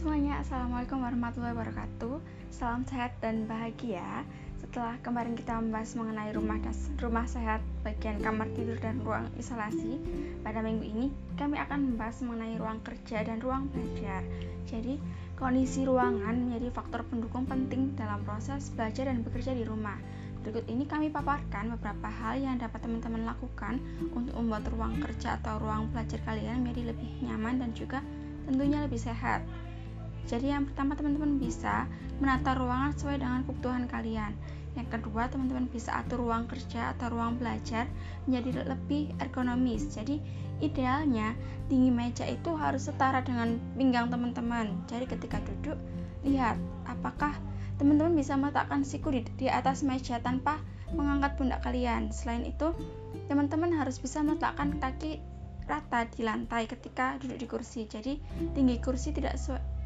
semuanya, Assalamualaikum warahmatullahi wabarakatuh. Salam sehat dan bahagia. Setelah kemarin kita membahas mengenai rumah rumah sehat bagian kamar tidur dan ruang isolasi Pada minggu ini kami akan membahas mengenai ruang kerja dan ruang belajar. Jadi kondisi ruangan menjadi faktor pendukung penting dalam proses belajar dan bekerja di rumah. Berikut ini kami paparkan beberapa hal yang dapat teman-teman lakukan untuk membuat ruang kerja atau ruang belajar kalian menjadi lebih nyaman dan juga tentunya lebih sehat. Jadi yang pertama teman-teman bisa menata ruangan sesuai dengan kebutuhan kalian. Yang kedua, teman-teman bisa atur ruang kerja atau ruang belajar menjadi lebih ergonomis. Jadi, idealnya tinggi meja itu harus setara dengan pinggang teman-teman. Jadi, ketika duduk, lihat apakah teman-teman bisa meletakkan siku di, di atas meja tanpa mengangkat pundak kalian. Selain itu, teman-teman harus bisa meletakkan kaki rata di lantai ketika duduk di kursi. Jadi, tinggi kursi tidak sesuai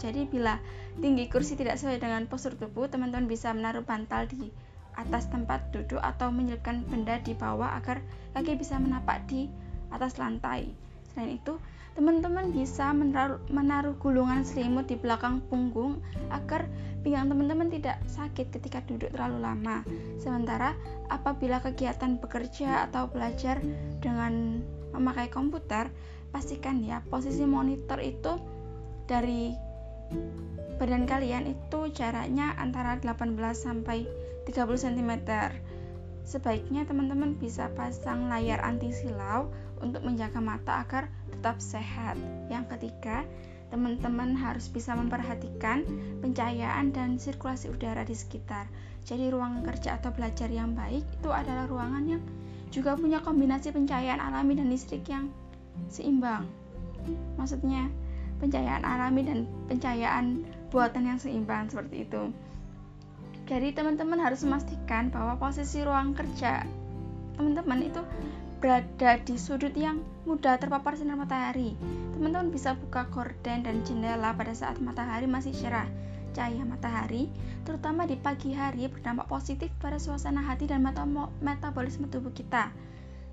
jadi bila tinggi kursi tidak sesuai dengan postur tubuh, teman-teman bisa menaruh bantal di atas tempat duduk atau menyelipkan benda di bawah agar kaki bisa menapak di atas lantai. Selain itu, teman-teman bisa menaruh, menaruh gulungan selimut di belakang punggung agar pinggang teman-teman tidak sakit ketika duduk terlalu lama. Sementara apabila kegiatan bekerja atau belajar dengan memakai komputer, pastikan ya posisi monitor itu dari badan kalian itu jaraknya antara 18 sampai 30 cm. Sebaiknya teman-teman bisa pasang layar anti silau untuk menjaga mata agar tetap sehat. Yang ketiga, teman-teman harus bisa memperhatikan pencahayaan dan sirkulasi udara di sekitar. Jadi ruangan kerja atau belajar yang baik itu adalah ruangan yang juga punya kombinasi pencahayaan alami dan listrik yang seimbang. Maksudnya, pencahayaan alami dan pencahayaan buatan yang seimbang seperti itu. Jadi teman-teman harus memastikan bahwa posisi ruang kerja teman-teman itu berada di sudut yang mudah terpapar sinar matahari. Teman-teman bisa buka gorden dan jendela pada saat matahari masih cerah. Cahaya matahari, terutama di pagi hari, berdampak positif pada suasana hati dan metabolisme tubuh kita.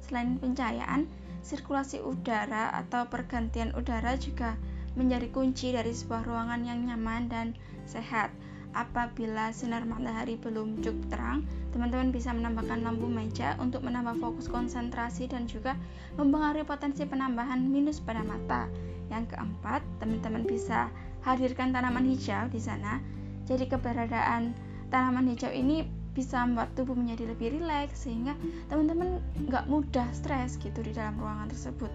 Selain pencahayaan, sirkulasi udara atau pergantian udara juga menjadi kunci dari sebuah ruangan yang nyaman dan sehat. Apabila sinar matahari belum cukup terang, teman-teman bisa menambahkan lampu meja untuk menambah fokus konsentrasi dan juga mempengaruhi potensi penambahan minus pada mata. Yang keempat, teman-teman bisa hadirkan tanaman hijau di sana. Jadi keberadaan tanaman hijau ini bisa membuat tubuh menjadi lebih rileks sehingga teman-teman nggak mudah stres gitu di dalam ruangan tersebut.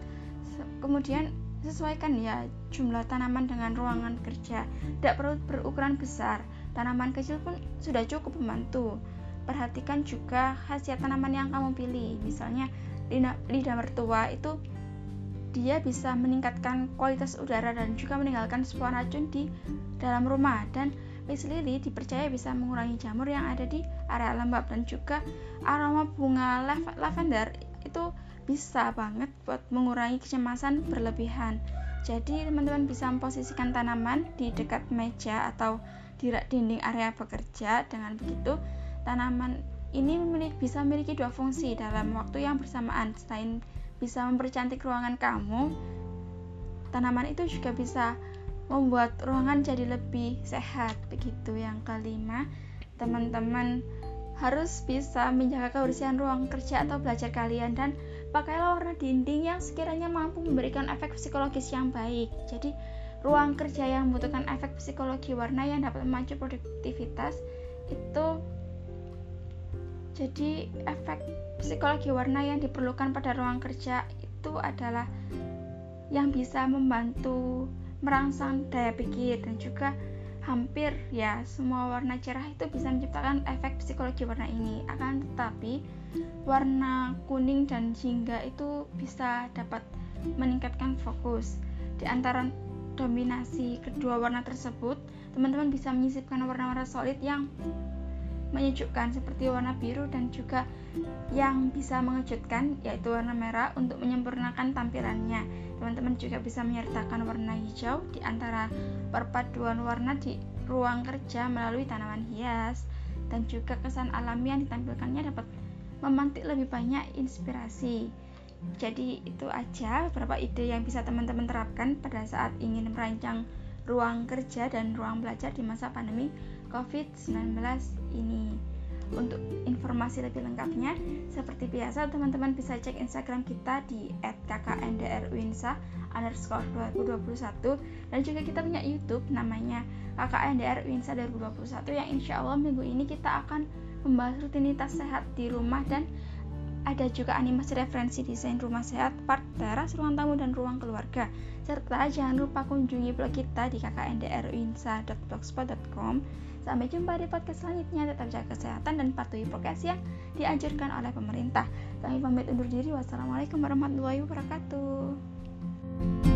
Kemudian Sesuaikan ya jumlah tanaman dengan ruangan kerja. Tidak perlu berukuran besar. Tanaman kecil pun sudah cukup membantu. Perhatikan juga khasiat tanaman yang kamu pilih. Misalnya lidah mertua itu dia bisa meningkatkan kualitas udara dan juga meninggalkan sebuah racun di dalam rumah dan Miss Lily dipercaya bisa mengurangi jamur yang ada di area lembab dan juga aroma bunga lavender itu bisa banget buat mengurangi kecemasan berlebihan. Jadi teman-teman bisa memposisikan tanaman di dekat meja atau di dinding area bekerja. Dengan begitu, tanaman ini memiliki, bisa memiliki dua fungsi dalam waktu yang bersamaan. Selain bisa mempercantik ruangan kamu, tanaman itu juga bisa membuat ruangan jadi lebih sehat. Begitu yang kelima, teman-teman harus bisa menjaga kebersihan ruang kerja atau belajar kalian dan pakailah warna dinding yang sekiranya mampu memberikan efek psikologis yang baik. Jadi, ruang kerja yang membutuhkan efek psikologi warna yang dapat memacu produktivitas itu jadi efek psikologi warna yang diperlukan pada ruang kerja itu adalah yang bisa membantu merangsang daya pikir dan juga hampir ya semua warna cerah itu bisa menciptakan efek psikologi warna ini akan tetapi warna kuning dan jingga itu bisa dapat meningkatkan fokus di antara dominasi kedua warna tersebut teman-teman bisa menyisipkan warna-warna solid yang menyejukkan seperti warna biru dan juga yang bisa mengejutkan yaitu warna merah untuk menyempurnakan tampilannya. Teman-teman juga bisa menyertakan warna hijau di antara perpaduan warna di ruang kerja melalui tanaman hias dan juga kesan alami yang ditampilkannya dapat memantik lebih banyak inspirasi. Jadi itu aja beberapa ide yang bisa teman-teman terapkan pada saat ingin merancang ruang kerja dan ruang belajar di masa pandemi COVID-19 ini. Untuk informasi lebih lengkapnya, seperti biasa teman-teman bisa cek Instagram kita di @kkndrwinsa underscore 2021 dan juga kita punya YouTube namanya KKNDR Winsa 2021 yang insya Allah minggu ini kita akan membahas rutinitas sehat di rumah dan ada juga animasi referensi desain rumah sehat, part teras, ruang tamu, dan ruang keluarga. Serta jangan lupa kunjungi blog kita di kkndrwinsa.blogspot.com. Sampai jumpa di podcast selanjutnya. Tetap jaga kesehatan dan patuhi prokes yang dianjurkan oleh pemerintah. Kami pamit undur diri. Wassalamualaikum warahmatullahi wabarakatuh.